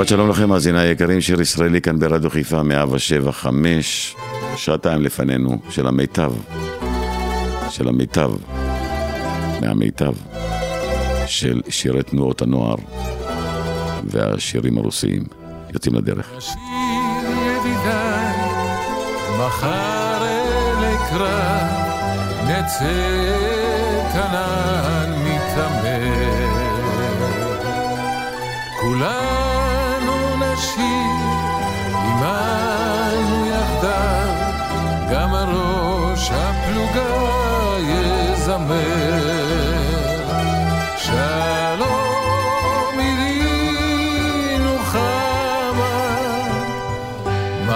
שבת שלום לכם, מאזיני היקרים, שיר ישראלי כאן ברדיו חיפה 107 5, שעתיים לפנינו של המיטב, של המיטב, מהמיטב, של שירי תנועות הנוער. והשירים הרוסיים יוצאים לדרך. מחר אל נצא כנען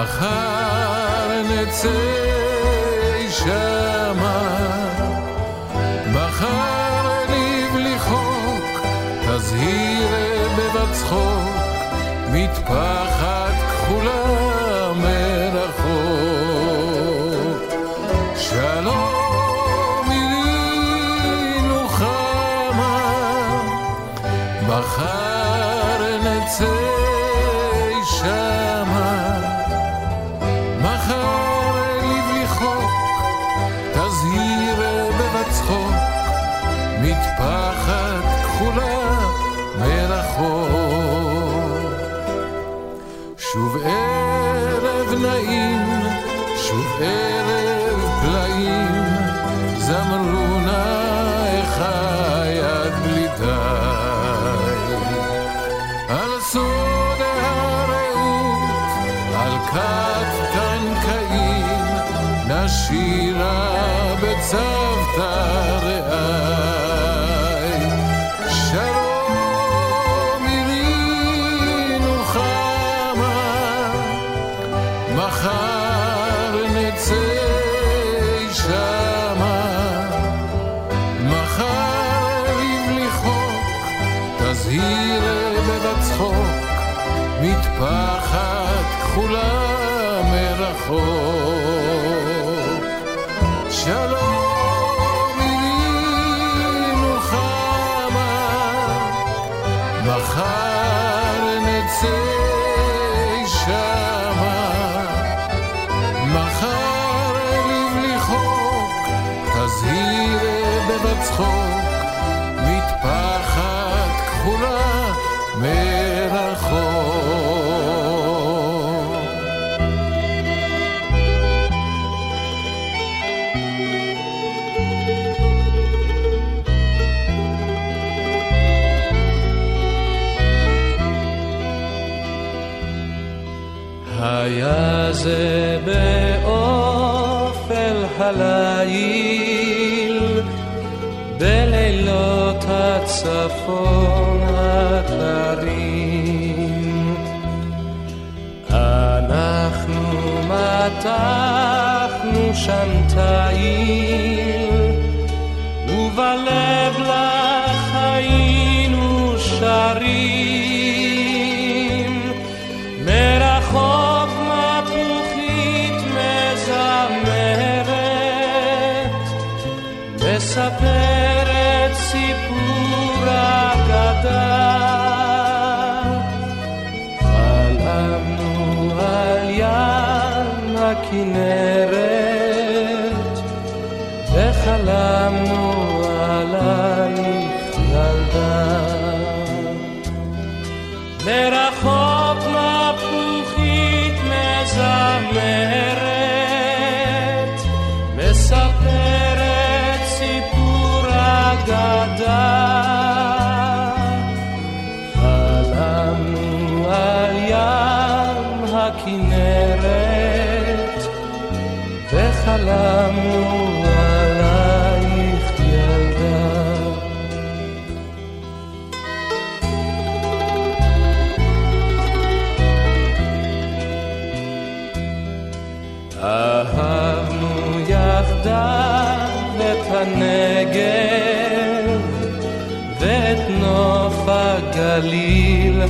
מחר נצא שמה, מחר נבלי חוק, תזהיר בבצחוק, מטפחת הליל, בלילות הצפון הקרים. אנחנו מתחנו שנתיים, ובלב לה... que nera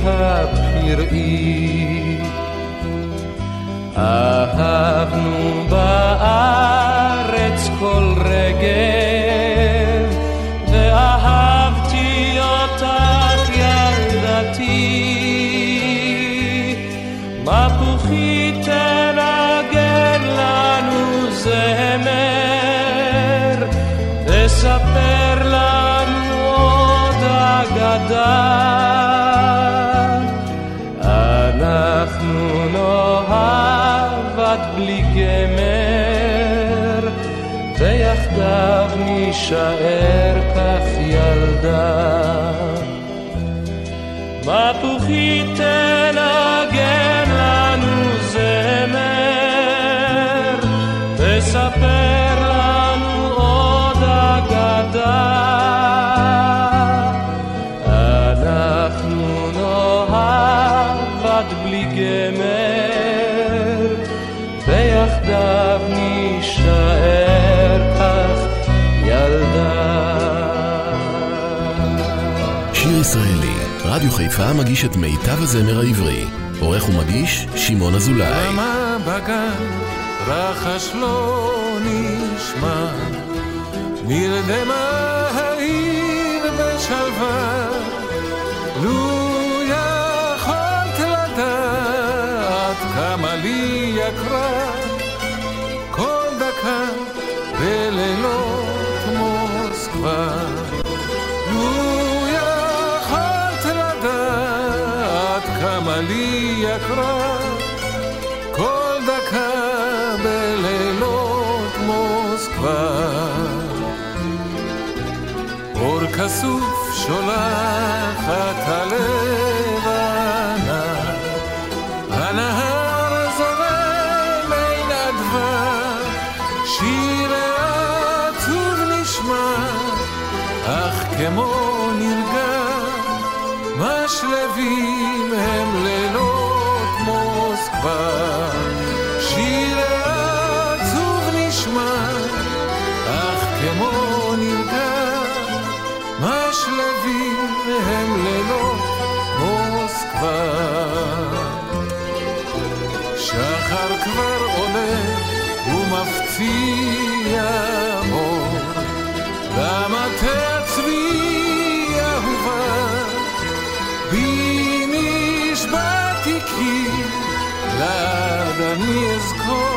הפראי אהבנו בעל תישאר כך ילדה. מפוחית חיפה מגיש את מיטב הזמר העברי. עורך ומגיש, שמעון אזולאי. למה בגן רחש לא נשמע, נרדמה העיר בשלווה, לו יכולת לדעת כמה לי יקרה כל דקה בלילות מוסקבה. כמה לי יקרה כל דקה בלילות מוסקבה. אור כסוף שולחת הלב The he is.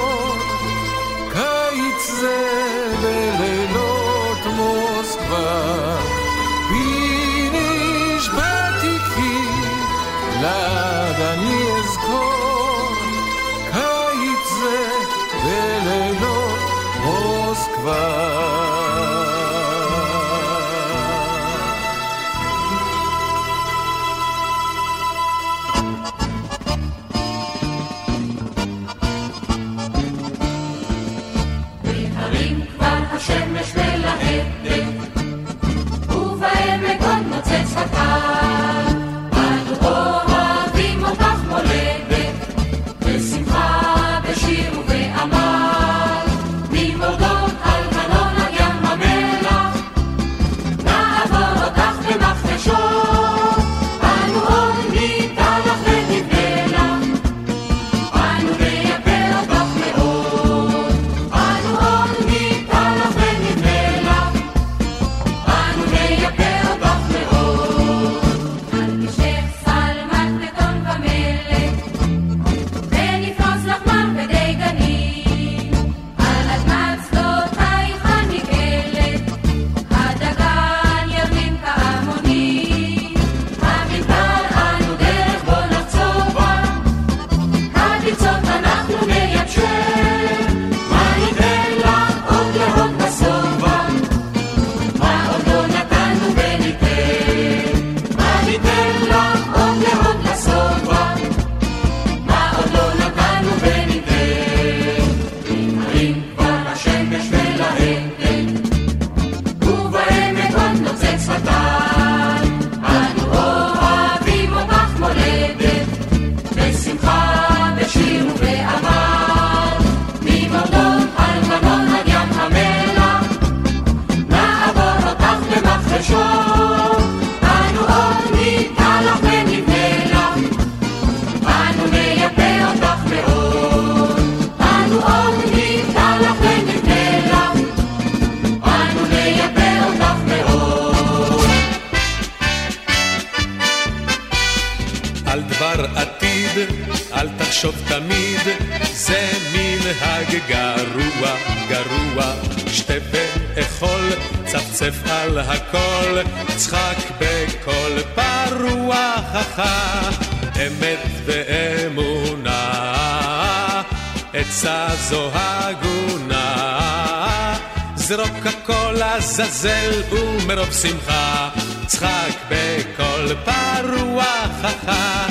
לעזאזל ומרוב שמחה צחק בקול פרוע חכה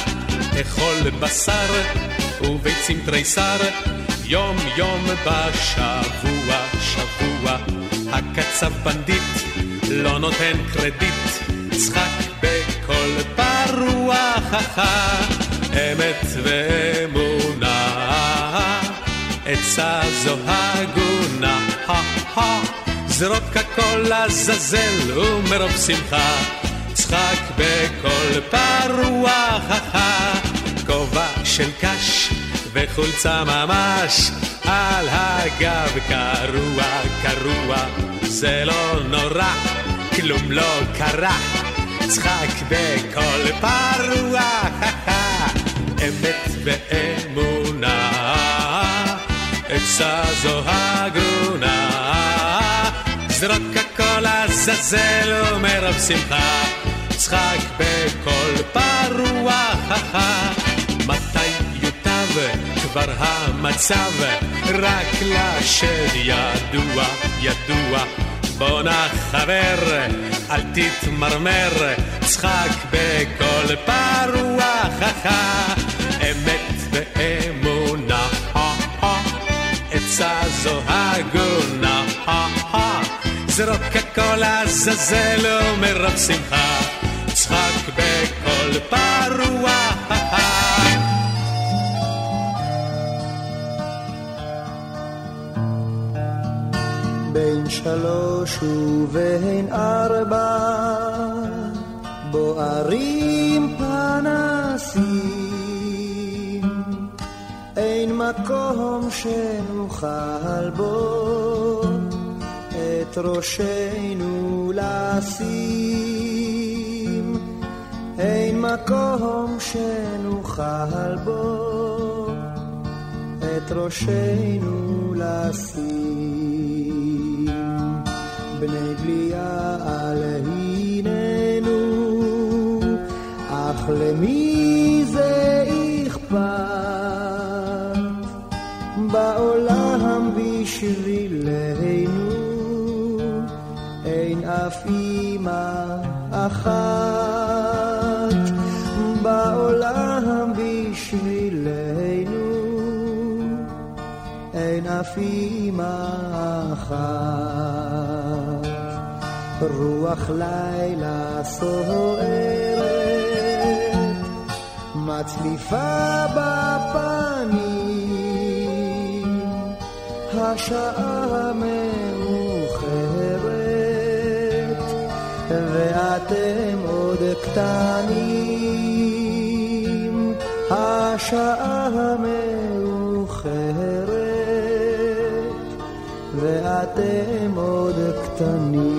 אכול בשר וביצים תריסר יום יום בשבוע שבוע. הקצב בנדיט לא נותן קרדיט צחק בקול פרוע חכה אמת ואמונה עצה זו הגונה זרוק הכל לעזאזל ומרוב שמחה. צחק בקול פרוע כובע של קש וחולצה ממש. על הגב קרוע קרוע. זה לא נורא כלום לא קרה. צחק בקול פרוע אמת ואמונה. עצה זו הגונה זרוק הכל לעזאזל ומרוב שמחה צחק בקול פרוע מתי יוטב כבר המצב? רק לשד ידוע ידוע. בואנה חבר אל תתמרמר צחק בקול פרוע אמת ואמונה עצה זו הגונה זרוק הכל לעזאזל ומרוב שמחה. צחק בקול פרוע בין שלוש ובין ארבע בוערים פנסים. אין מקום שנוכל בו את ראשנו לשים אין מקום שנוכל בו את ראשנו לשים בני בליעל הננו אך למי זה אכפת? בעולם בשבילנו אף אימא אחת בעולם בשבילנו. אין אף אימא אחת. רוח לילה סוערת מצליפה בפנים. השעה ואתם עוד קטנים, השעה מאוחרת, ואתם עוד קטנים.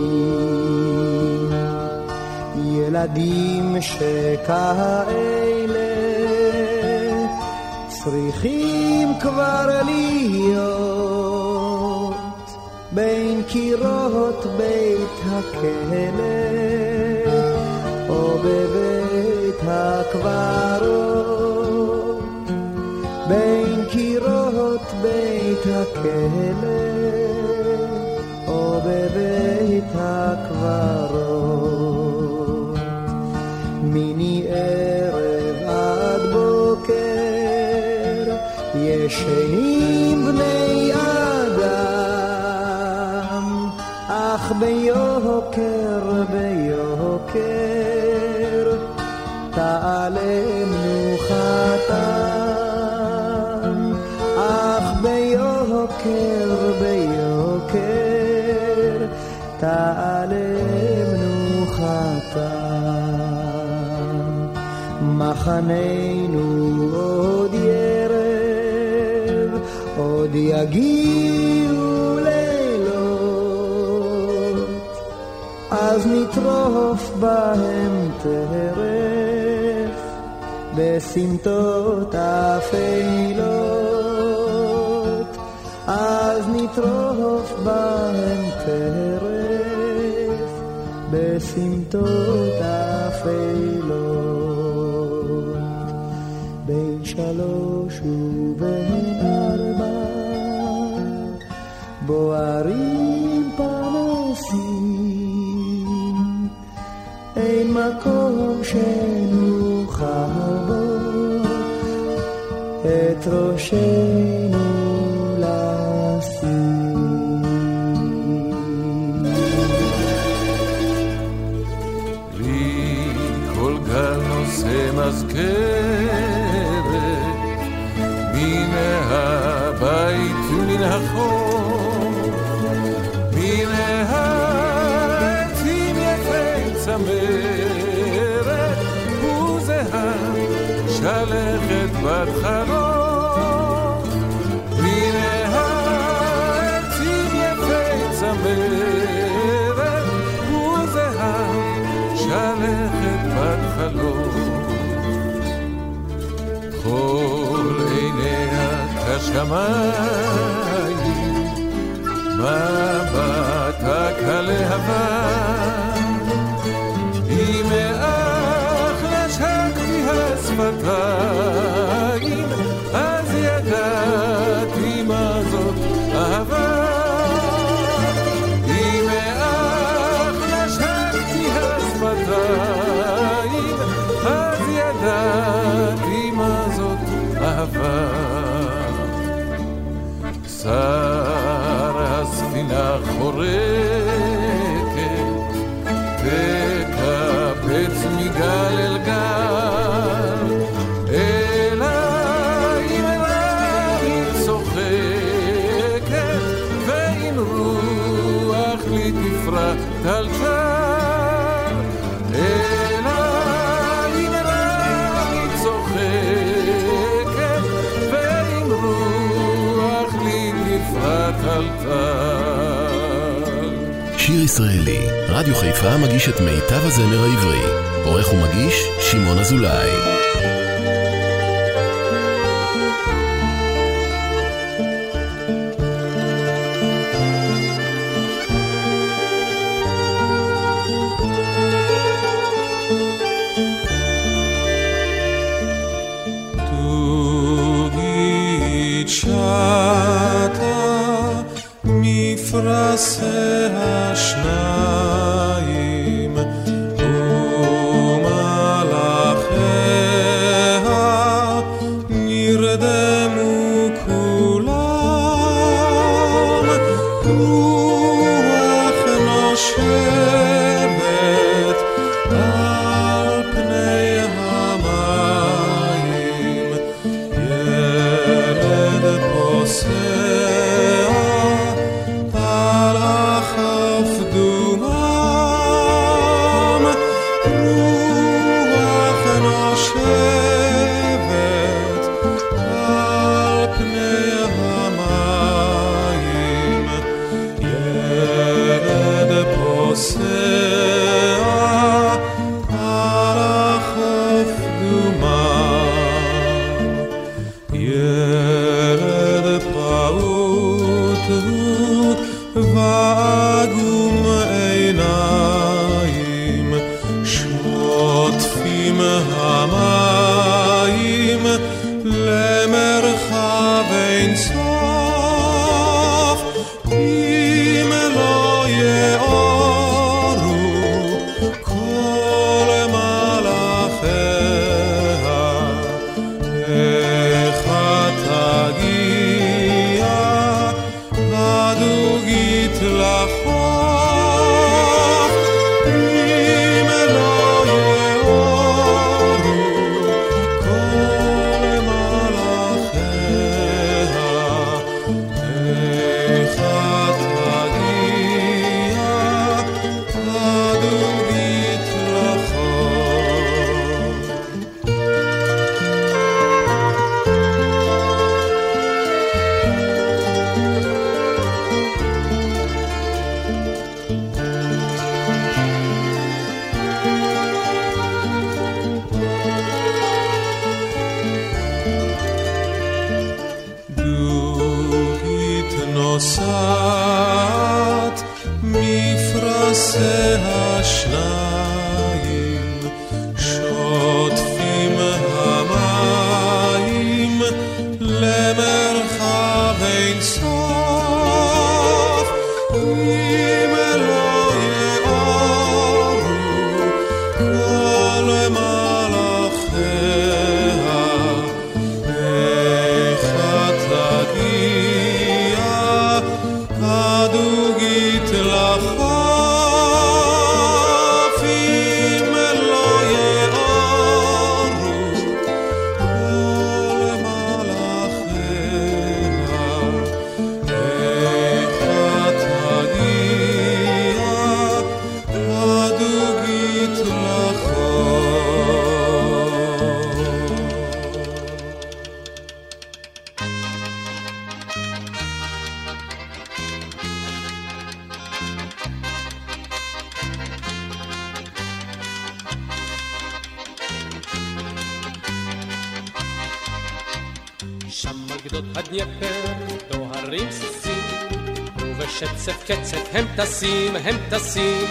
ילדים שכאלה צריכים כבר להיות בין קירות בית הכלא בבית הקברות בין קירות בית הכלא או בבית הקברות. מיני ערב עד בוקר ישנים בני אדם אך ביוקר מחננו עוד ירב, עוד יגיעו לילות, אז נטרוף בהם טרף, בסמטות אפלות, אז נטרוף בהם טרף, בסמטות אפלות. דברים פרנסים, אין מקום שנוכל בו את ראשנו לשים. לי כל גל נושא מזכר השמיים, מבט הכלהבה, היא מאחלש הקביעה שפתיים. live. רדיו חיפה מגיש את מיטב הזמר העברי. עורך ומגיש, שמעון אזולאי. מפרשי השניים oh. הם טסים,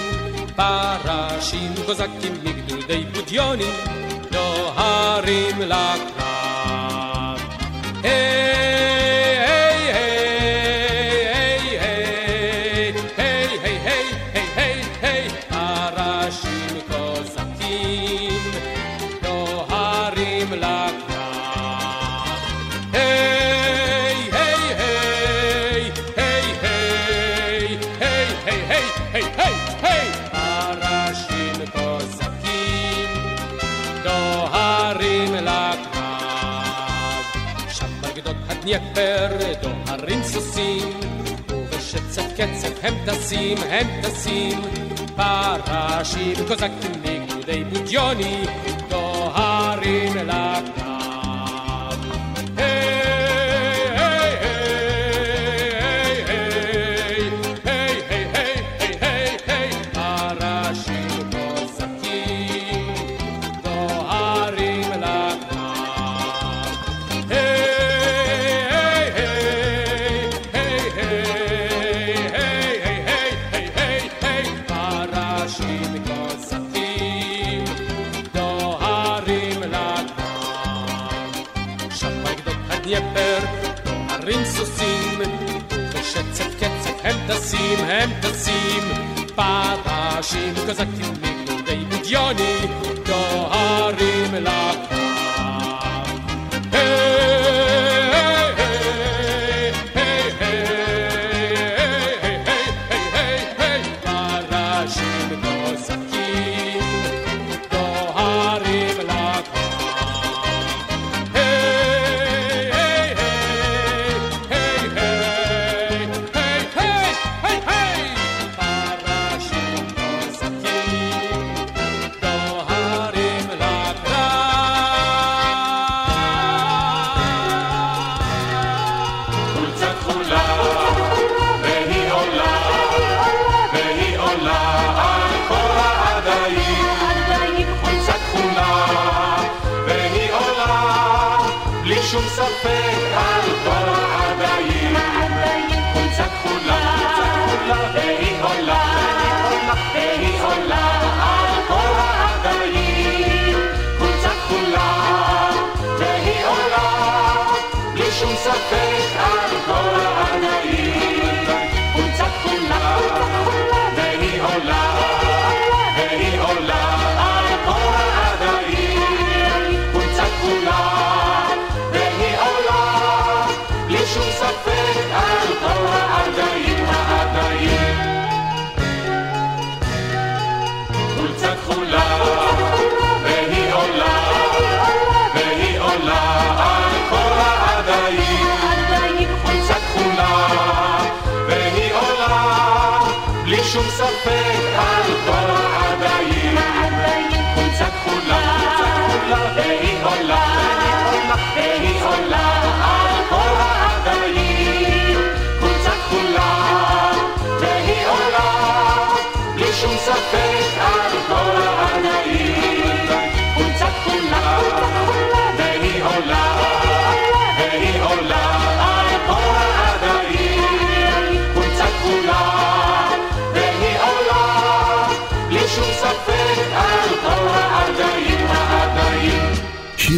פרשים קוזקים מגדודי בודיונים. הם טסים, הם טסים, פרשים, קוזקים, ניגודי בודיוני, דוהרים לקו. טסים הם טסים, פרשים קזקים מגדודי בדיוני, דוהרים לה...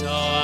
time.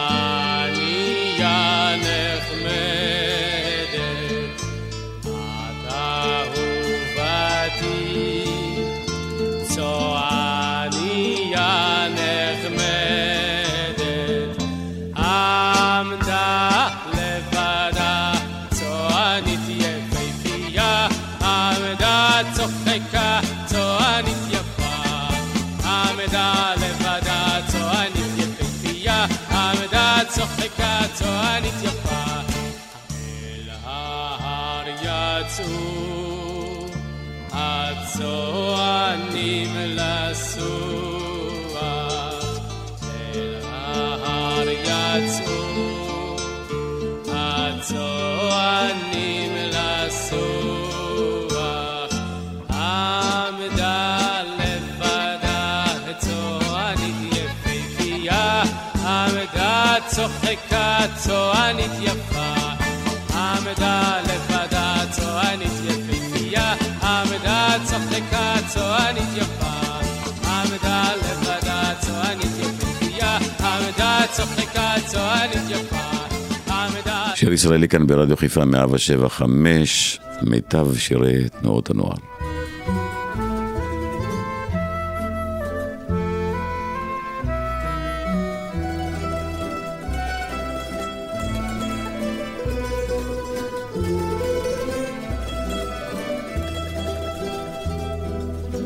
שיר ישראלי כאן ברדיו חיפה 175, מיטב שירי תנועות הנוער.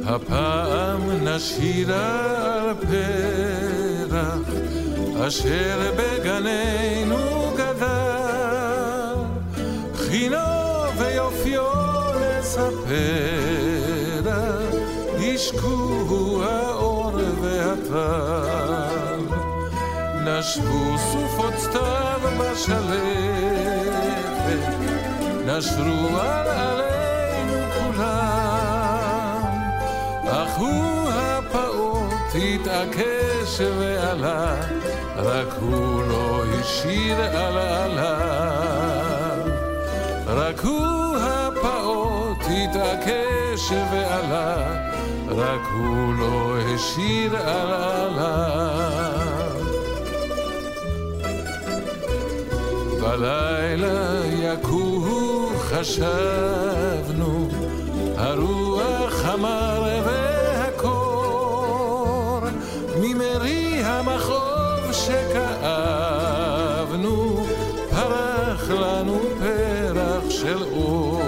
הפעם נשיר על פרח אשר בגננו גדל, חינו ויופיו נספר, ישקו האור והטל. נשבו סופות סתיו בשלפת, נשרו על עלינו כולם. אך הוא הפעוט התעקש ועלה, רק הוא לא השאיר על עליו. רק הוא הפעוט התעקש ועלה, רק הוא לא השאיר על עליו. בלילה יקוהו חשבנו, הרוח המר והקור, ממרי המחוב שכאבנו, פרח לנו פרח של אור.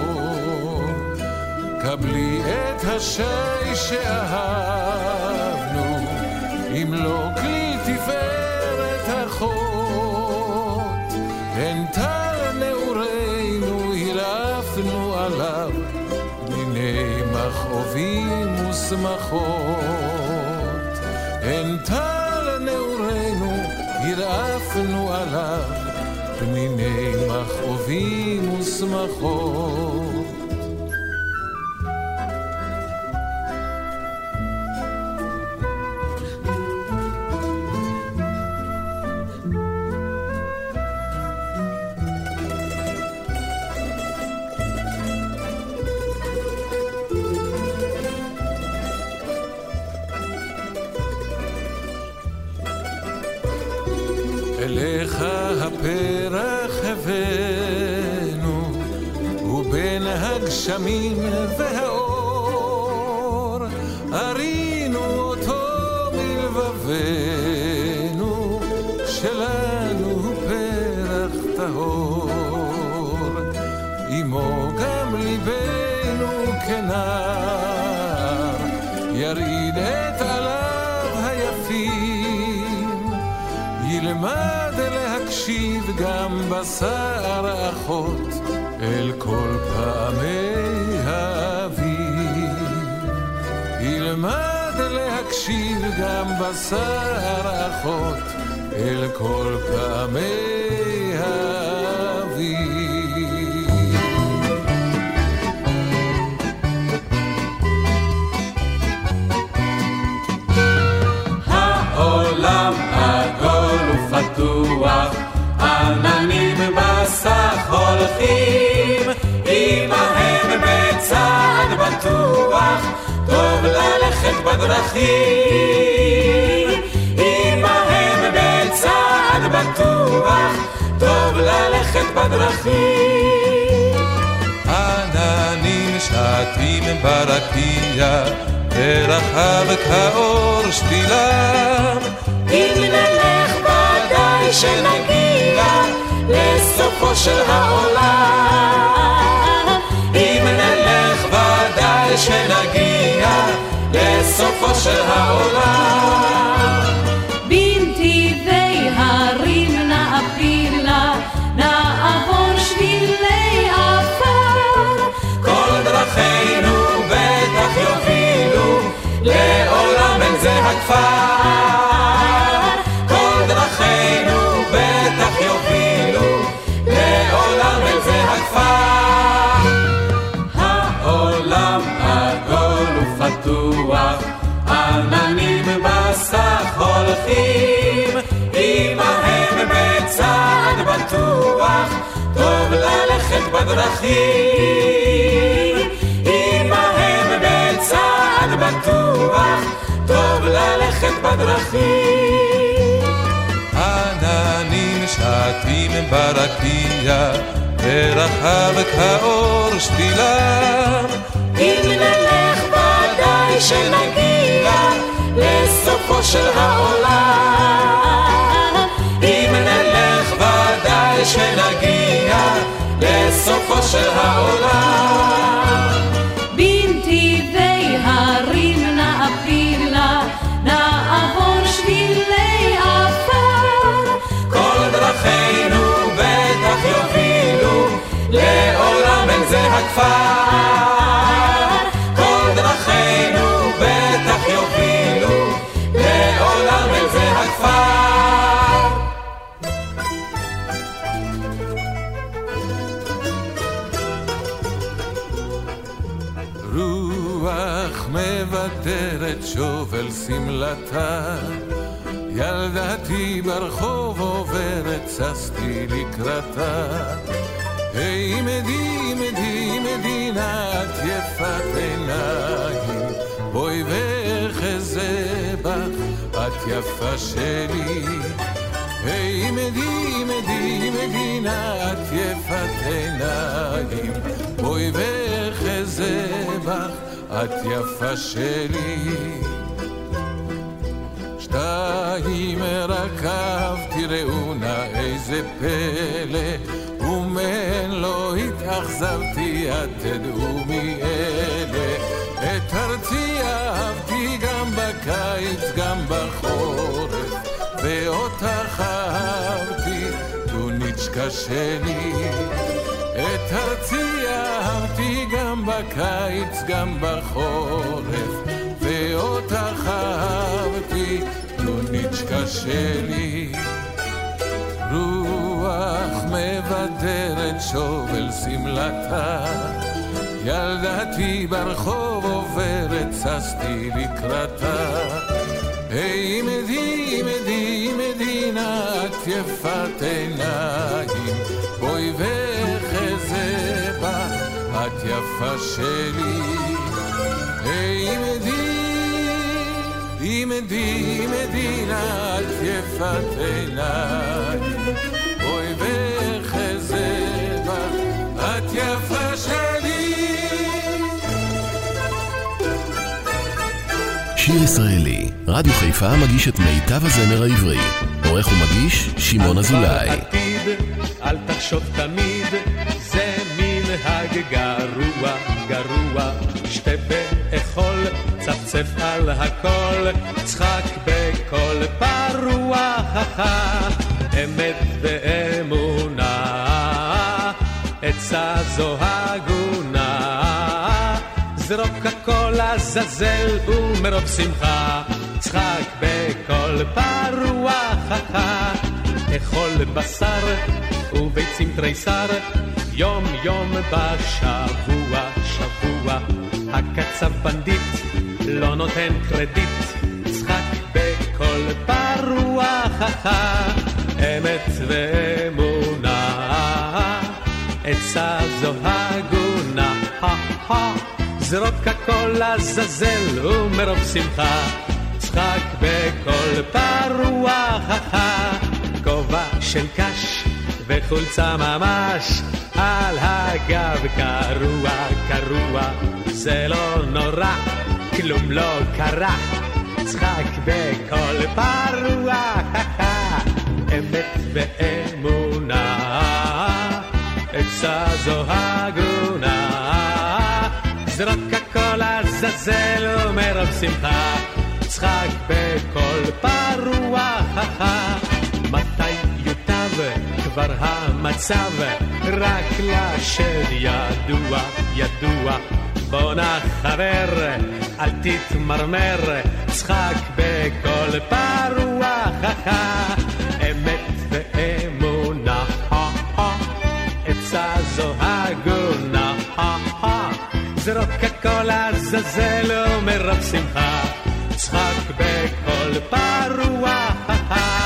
קבלי את השי שאהבנו, אם לא כלי תפארת החוט, הן טל נעורינו הרעפנו עליו, מיני מכאובים ושמחות. הן טל הרעפנו עליו, פניני מכאובים ושמחות. אליך הפרח הבאנו, ובין הגשמים והאור, ארינו גם בשר אחות אל כל פעמי האביב. ילמד להקשיב גם בשר אחות אל כל פעמי ללכת בדרכים. עמהם בצעד בטוח, טוב ללכת בדרכים. עננים שטים ברקיע, ורחב כאור שתילם. אם נלך ודאי שנגיע לסופו של העולם. אם נלך ודאי שנגיע בסופו של העולם. בנתיבי הרים נעפיל לה, נעבור שבילי עפר. כל דרכינו בטח יובילו, לעולם אין זה הכפר. ללכת בדרכים. עמהם בצעד בטוח, טוב ללכת בדרכים. עננים שטים ברקיע, ורחב כאור שתילם. אם נלך ודאי שנגיע לסופו של העולם. אם נלך ודאי שנגיע לסופו של העולם. בנתיבי הרים נעפילה, נעבור שבילי עפר. כל דרכינו בטח יובילו לעולם אל זה הכפר. ילדתי ברחוב עוברת, ששתי לקראתה. היי מדי, מדי, מדינת יפת עיניים, בואי ואחזה בך, את יפה שלי. היי מדי, מדי, מדינת יפת עיניים, בואי ואחזה בך, את יפה שלי. שתיים רקב, תראו נא איזה פלא, ומהן לא התאכזבתי, את תדעו מי אלה. את ארצי אהבתי גם בקיץ, גם בחורף, ואותך אהבתי, טוניצ'קה שלי. את ארצי אהבתי גם בקיץ, גם בחורף, ואותך אהבתי, טוניצ'קה שלי. רוח מבדרת שוב אל שמלתה, ילדתי ברחוב עוברת, ששתי לקראתה. היי מדי, מדי, מדינת יפת עיניים, בואי ואחזה בך, את יפה שלי. היי מדי, עמדי מדינת יפת עיניים, בואי ואחזה בך, את יפה שלי. שיר ישראלי, רדיו חיפה מגיש את מיטב הזמר העברי. עורך ומגיש, שמעון אזולאי. עתיד, אל תחשוב תמיד, זה מנהג גרוע, גרוע. שתה ואכול, צפצף על הכל, צחק בקול פרוע, אמת ואמונה, עצה זו הגונה. זרוק הכל לעזאזל ומרוב שמחה, צחק בקול פרוע, אכול בשר וביצים תריסר, יום יום בשבוע, שבוע. הקצב בנדיט לא נותן קרדיט, צחק בקול פרוע, אמת ואמונה, עצה זו הגונה, זרוק הכל לעזאזל ומרוב שמחה, צחק בקול פרוע, כובע של קש וחולצה ממש. על הגב קרוע, קרוע, זה לא נורא, כלום לא קרה, צחק בקול פרוע, אמת ואמונה, עצה זו הגונה, זרוק הכל לעזאזל ומרוב שמחה, צחק בקול פרוע, מתי כבר המצב רק לשד ידוע, ידוע. בואנה חבר, אל תתמרמר, צחק בכל פרוע, אמת ואמונה, עצה זו הגונה, זרוק הכל עזאזל ומרוב שמחה, צחק בכל פרוע.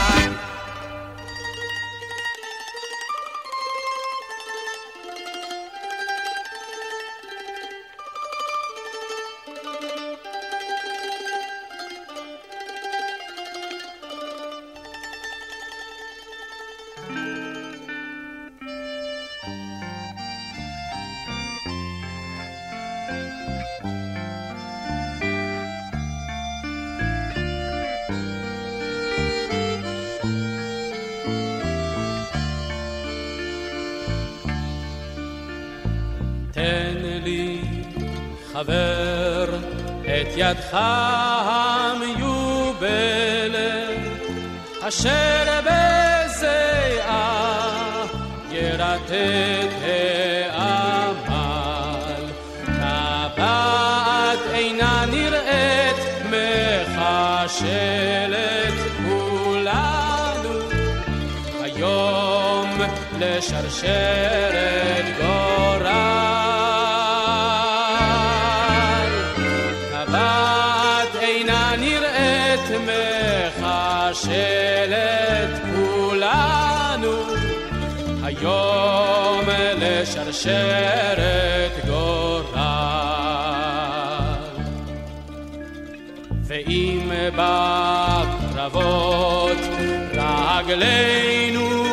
חבר את ידך המיובלת, אשר בזיעה ירטט העמל. טבעת אינה נראית מחשלת כולנו היום לשרשרת מחשלת כולנו היום לשרשרת גורל. ואם בקרבות רגלינו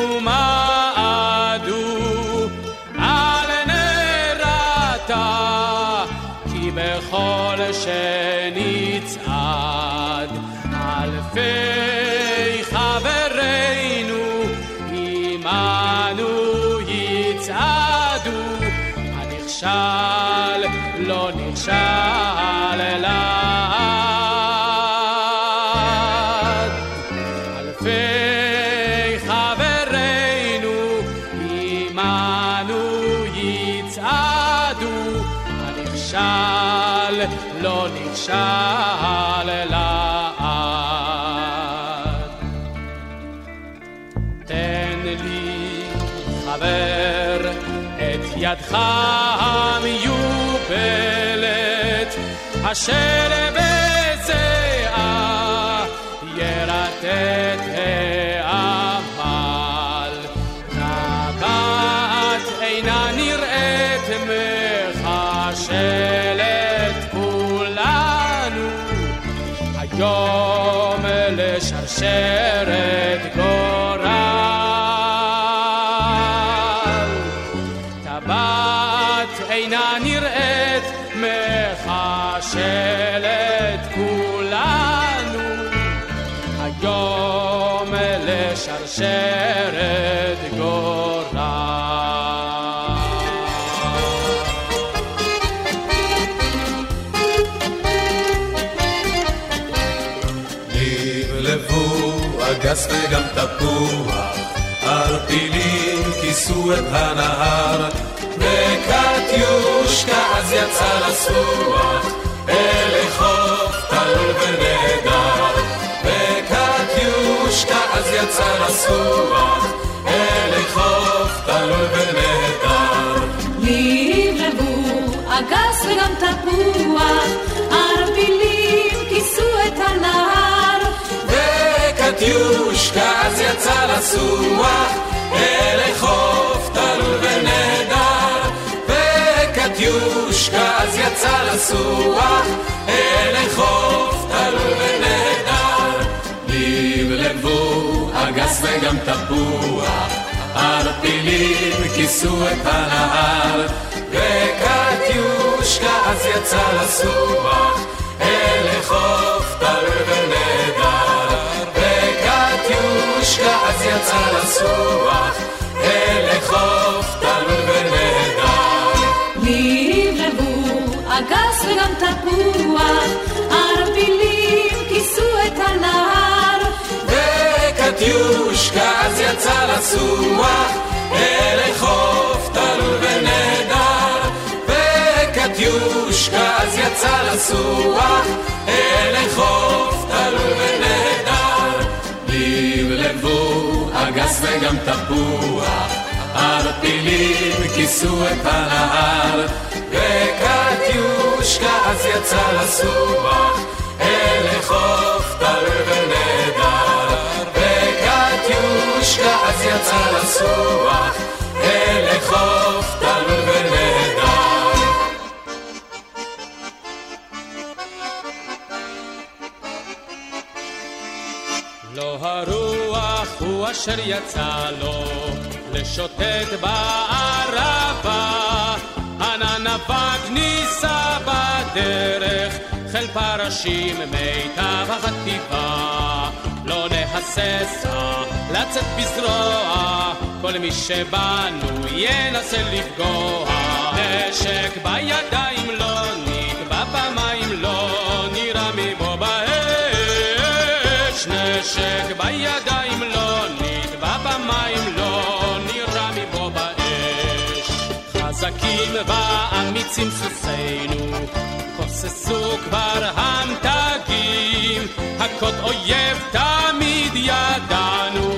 הנכשל לא נכשל לעד אלפי חברינו עמנו יצעדו הנכשל לא נכשל ידך המיובלת אשר בזיעה ירטט העמל. טבעת אינה נראית מחשלת כולנו היום לשרשרת גורל אגס וגם תפוח, ערפילים כיסו את הנהר, וקטיושקה אז יצא לסוח, אל חוף תלול ונהדר. וקטיושקה אז יצא לסוח, אל חוף תלול ונהדר. נבלבו אגס וגם תפוח, וקטיושקה אז יצא לסוח, אל תלול ונהדר. וקטיושקה אז יצא לסוח, אל תלול ונהדר. לבלבו אגס וגם תפוח, ערפילים כיסו את הנהר. וקטיושקה אז יצא לסוח, אל תלול ונהדר. יצא לסוח, אל חוף תלול ונהדר. נבלבו אגס וגם תפוח, ערפילים כיסו את הנהר. וקטיושקה אז יצא לסוח אל חוף תלול ונהדר וקטיושקה אז יצא לסוח אל חוף תלול ונהדר אגס וגם תפוח. ערפילים כיסו את הנהר. וקטיושקה אז יצא לסוח אל חוף תלול ונהדר וקטיושקה אז יצא לסוח אל חוף תלול ונהדר לא הרוח הוא אשר יצא לו לשוטט בערבה, ענן אבק נישא בדרך, חיל פרשים מיטב החטיבה. לא נהססה לצאת בזרוע, כל מי שבנו ינסה לפגוע. נשק בידיים לא נקבע במים לא נראה מבוא באש. נשק בידיים לא חזקים ואמיצים סוסינו, כוססו כבר המתגים, הכות אויב תמיד ידענו,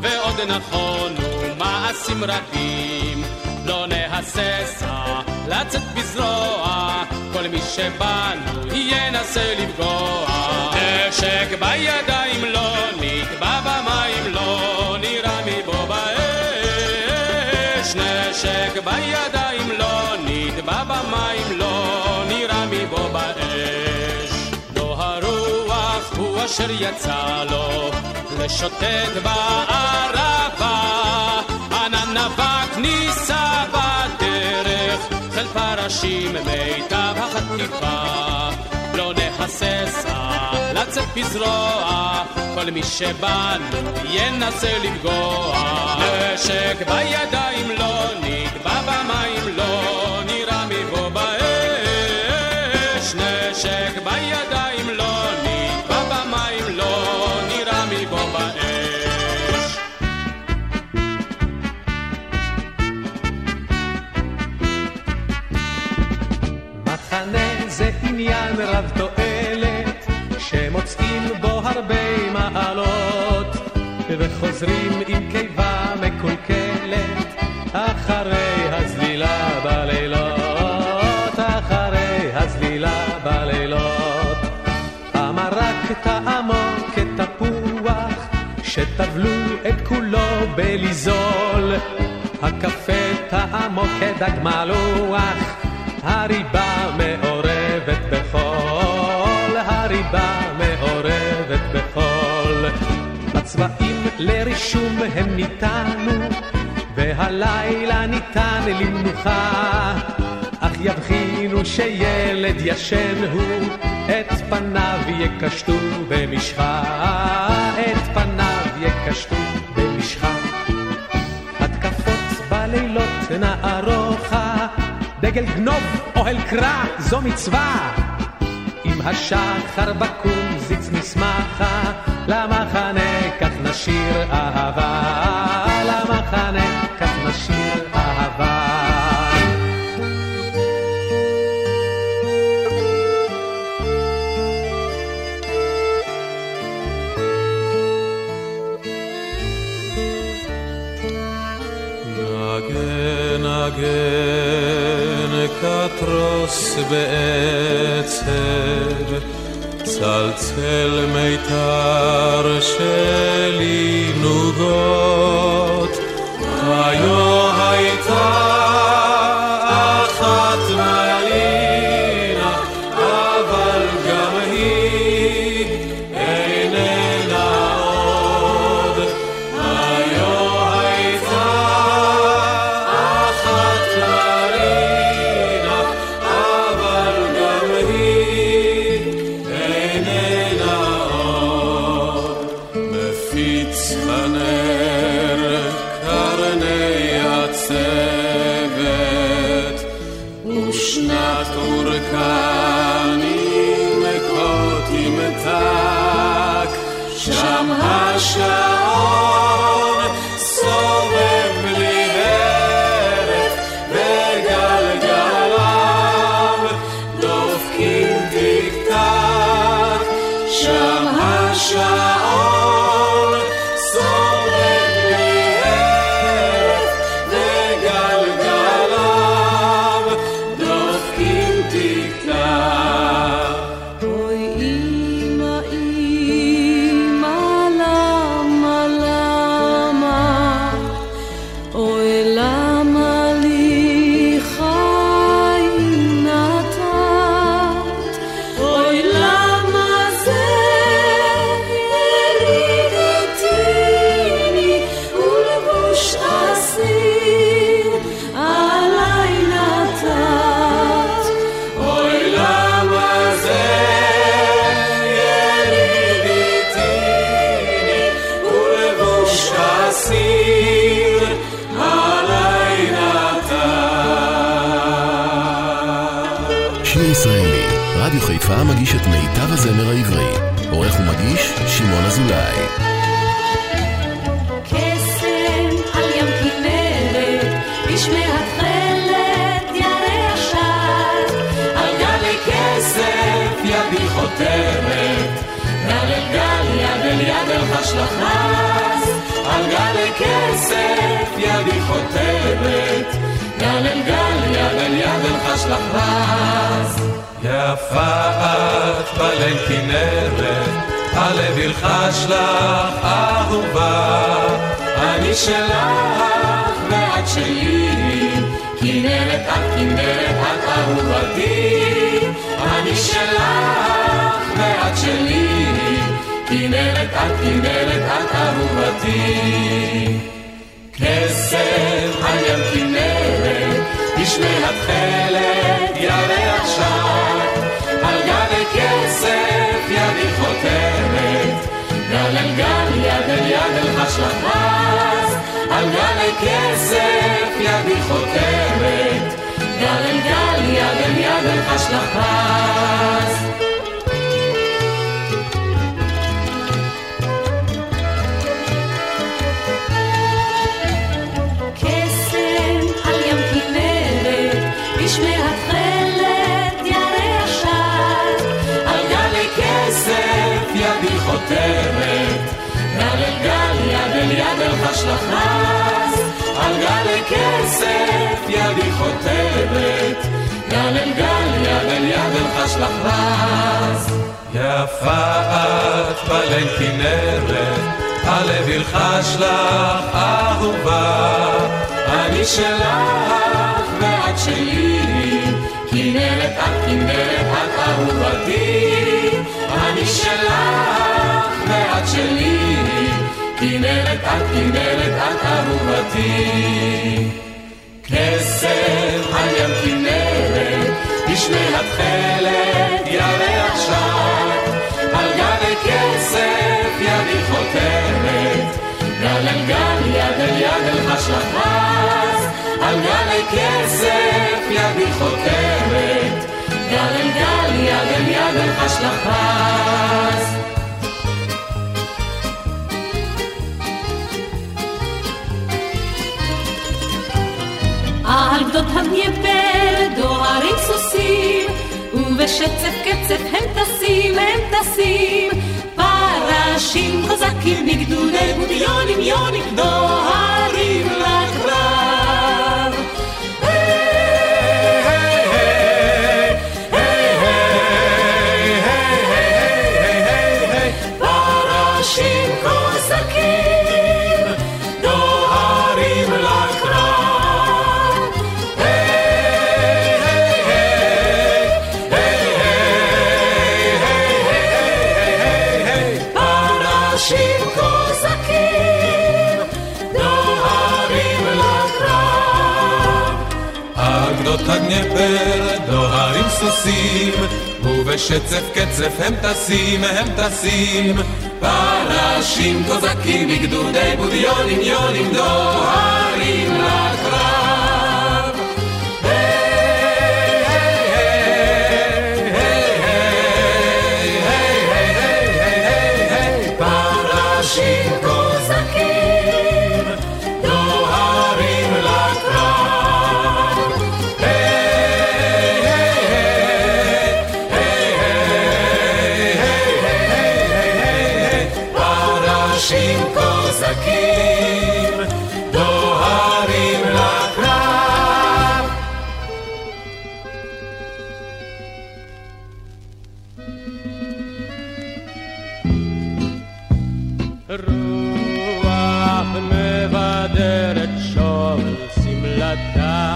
ועוד נכונו מעשים רבים. לא נהססה לצאת בזרוע, כל מי שבנו ינסה לפגוע. נשק בידיים לא נקבע במים לא נראה מבוא באש. נשק בידיים נטבע במים לא נראה מבוא באש. לא הרוח הוא אשר יצא לו לשוטט בערבה, ענן אבק נישא בדרך, חיל פרשים מיטב החטיפה. לא נהססה לצאת בזרוע, כל מי שבנו ינסה לפגוע. נשק בידיים לא נקבע במים לא הרבה מעלות, וחוזרים עם קיבה מקולקלת, אחרי הזלילה בלילות, אחרי הזלילה בלילות. המרק טעמו כתפוח, שטבלו את כולו בליזול. הקפה טעמו כדג מלוח, הריבה בצבעים לרישום הם ניתנו, והלילה ניתן למנוחה. אך יבחינו שילד ישן הוא, את פניו יקשטו במשחה, את פניו יקשטו במשחה. התקפות בלילות נערוכה, דגל גנוב, אוהל קרא, זו מצווה. עם השחר בקום זיץ נשמחה, למחנה נשיר אהבה, למחנה כך נשיר אהבה. נגן כתרוס בעצב, צלצל מיתר שלי נוגות, היו הייתה שם השעון יד אל חשלח יפה את בליל כנרת, הלב ילחש לך אהובה. אני שלך ואת שלי, כנרת את כנרת את אהובתי. אני שלך ואת שלי, כנרת את כנרת את אהובתי. קסם על ים כנרת, בשמי התכלת ירח שט, על גבי כסף ידי חותרת, גל אל גל יד אל יד אל השלחס, על גלי כסף ידי חותרת, גל אל גל יד אל יד אל השלחס. יד אל השלחס, על גלי כסף ידי חותרת, גל אל גל יד אל יד אל השלחס. יפה את בליל כנרת, הלב ילחש לך אהובה. אני שלך ואת שלי, כנרת את כנרת את אהובתי. אני שלך ואת שלי, כנרת את כנרת את אהובתי. קסם על ים כנרת, בשמי התכלת ירח שט, על גבי כסף ידי חותרת, גל אל גל יד אל יד אל השלחס, על גלי כסף ידי חותרת, גל אל גל יד אל יד אל השלחס. ובשצף קצף הם טסים, הם טסים. פרשים חזקים בגדודי בודיונים יונים דוהרים גדות הדניפר דוהרים סוסים, ובשצף קצף הם טסים, הם טסים. פרשים קוזקים בגדודי בודיונים יונים דוהרים שמלתה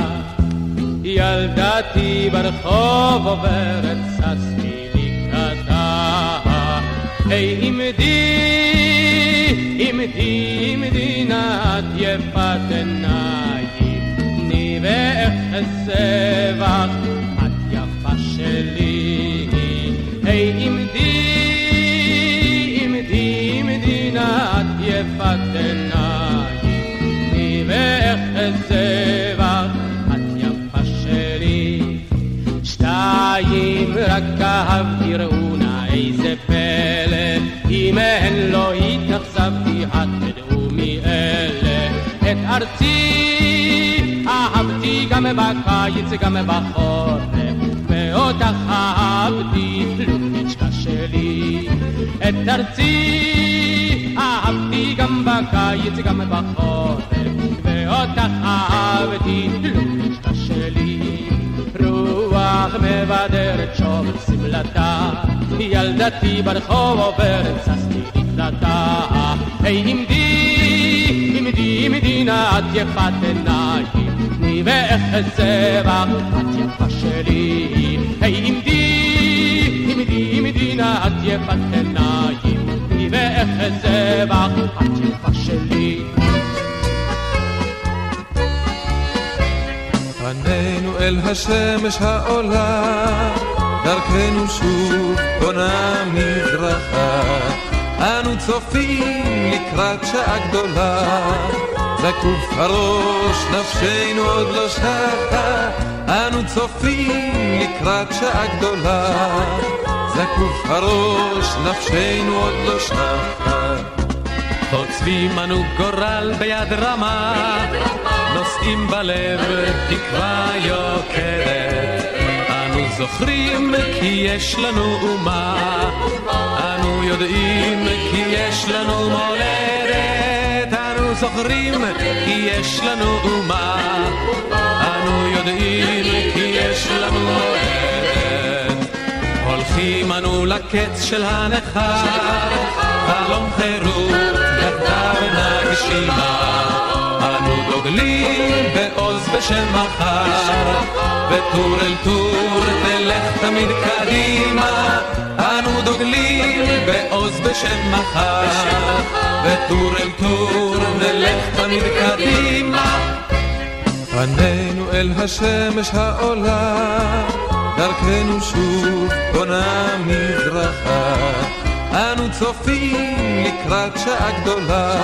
ילדתי ברחוב עוברת ששתי לקראתה. היי עמדי עמדי עמדי נא את יפת עיניים תני ואחזה בך את יפה שלי. היי עמדי עמדי עמדי נא את יפת עיניים תני ואחזה שתיים רגליו תראו נא איזה פלא, אם הן לא התאכזבתי, את תדעו מי אלה. את ארצי אהבתי גם בקיץ, גם בחורף, ואותך אהבתי, לוביצ'קה שלי. את ארצי אהבתי גם בקיץ, גם בחורף, ואותך אהבתי, לוביצ'קה שלי. רוח מבדרת שוב שמלתה, ילדתי ברחוב עוברת, ששתי נפלטה. היי עמדי, עמדי, עמדי נא את יפת עיניים, תני ואחזה בך, את יפה שלי. היי עמדי, עמדי, עמדי נא את יפת עיניים, תני ואחזה בך, את יפה שלי. אל השמש העולה, דרכנו שוב בונה מזרחה. אנו צופים לקראת שעה גדולה, זקוף הראש נפשנו עוד לא שטה. אנו צופים לקראת שעה גדולה, זקוף הראש נפשנו עוד לא שטה. חוצבים אנו גורל ביד רמה, נושאים בלב תקווה יוקדת. אנו זוכרים כי יש לנו אומה, אנו יודעים כי יש לנו מולדת. אנו זוכרים כי יש לנו אומה, אנו יודעים כי יש לנו מולדת. הולכים אנו לקץ של הנכר, חלום חירות יחדיו נגשימה. אנו דוגלים בעוז בשם מחר, וטור אל טור תלך תמיד קדימה. אנו דוגלים בעוז בשם מחר, וטור אל טור נלך תמיד קדימה. פנינו אל השמש העולה, דרכנו שוב בונה מזרחה. אנו צופים לקראת שעה גדולה,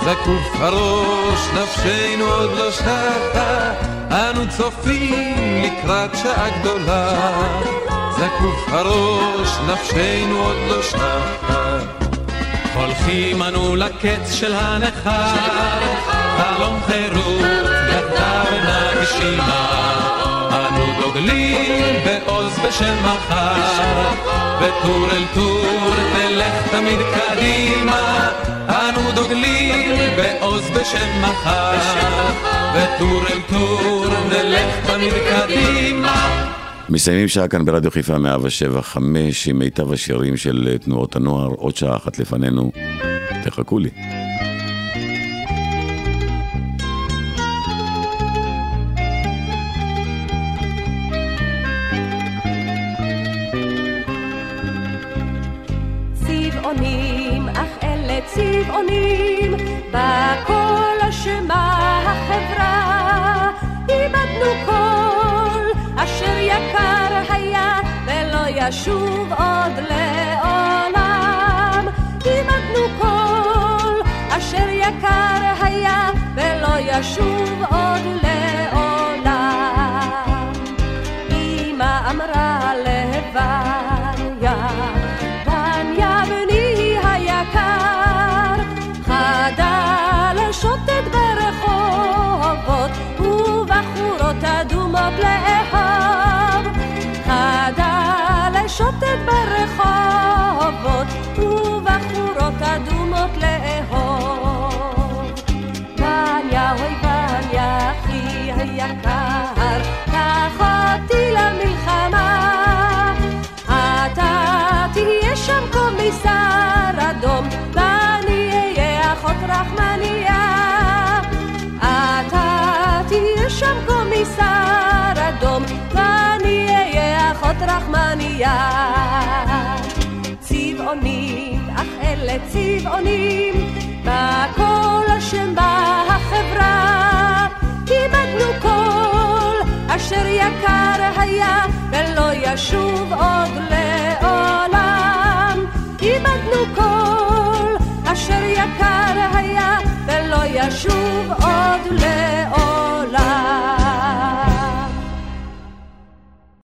זקוף הראש נפשנו עוד לא שטה. אנו צופים לקראת שעה גדולה, זקוף הראש נפשנו עוד לא שטה. הולכים אנו לקץ של הנכר, חלום חירות יחדיו נגשימה. אנו דוגלים בעוז בשם מחר, וטור אל טור תלך תמיד קדימה. אנו דוגלים בעוז בשם מחר, וטור אל טור נלך תמיד קדימה. מסיימים שעה כאן ברדיו חיפה 107 5 עם מיטב השירים של תנועות הנוער, עוד שעה אחת לפנינו. תחכו לי. צבעונים, בכל אשמה החברה. איבדנו כל אשר יקר היה, ולא ישוב עוד לעולם. איבדנו כל אשר יקר היה, ולא ישוב עוד לעולם. רחמניה. צבעונים, אך אלה צבעונים, בכל השם בחברה. איבדנו כל אשר יקר היה, ולא ישוב עוד לעולם. איבדנו כל אשר יקר היה, ולא ישוב עוד לעולם.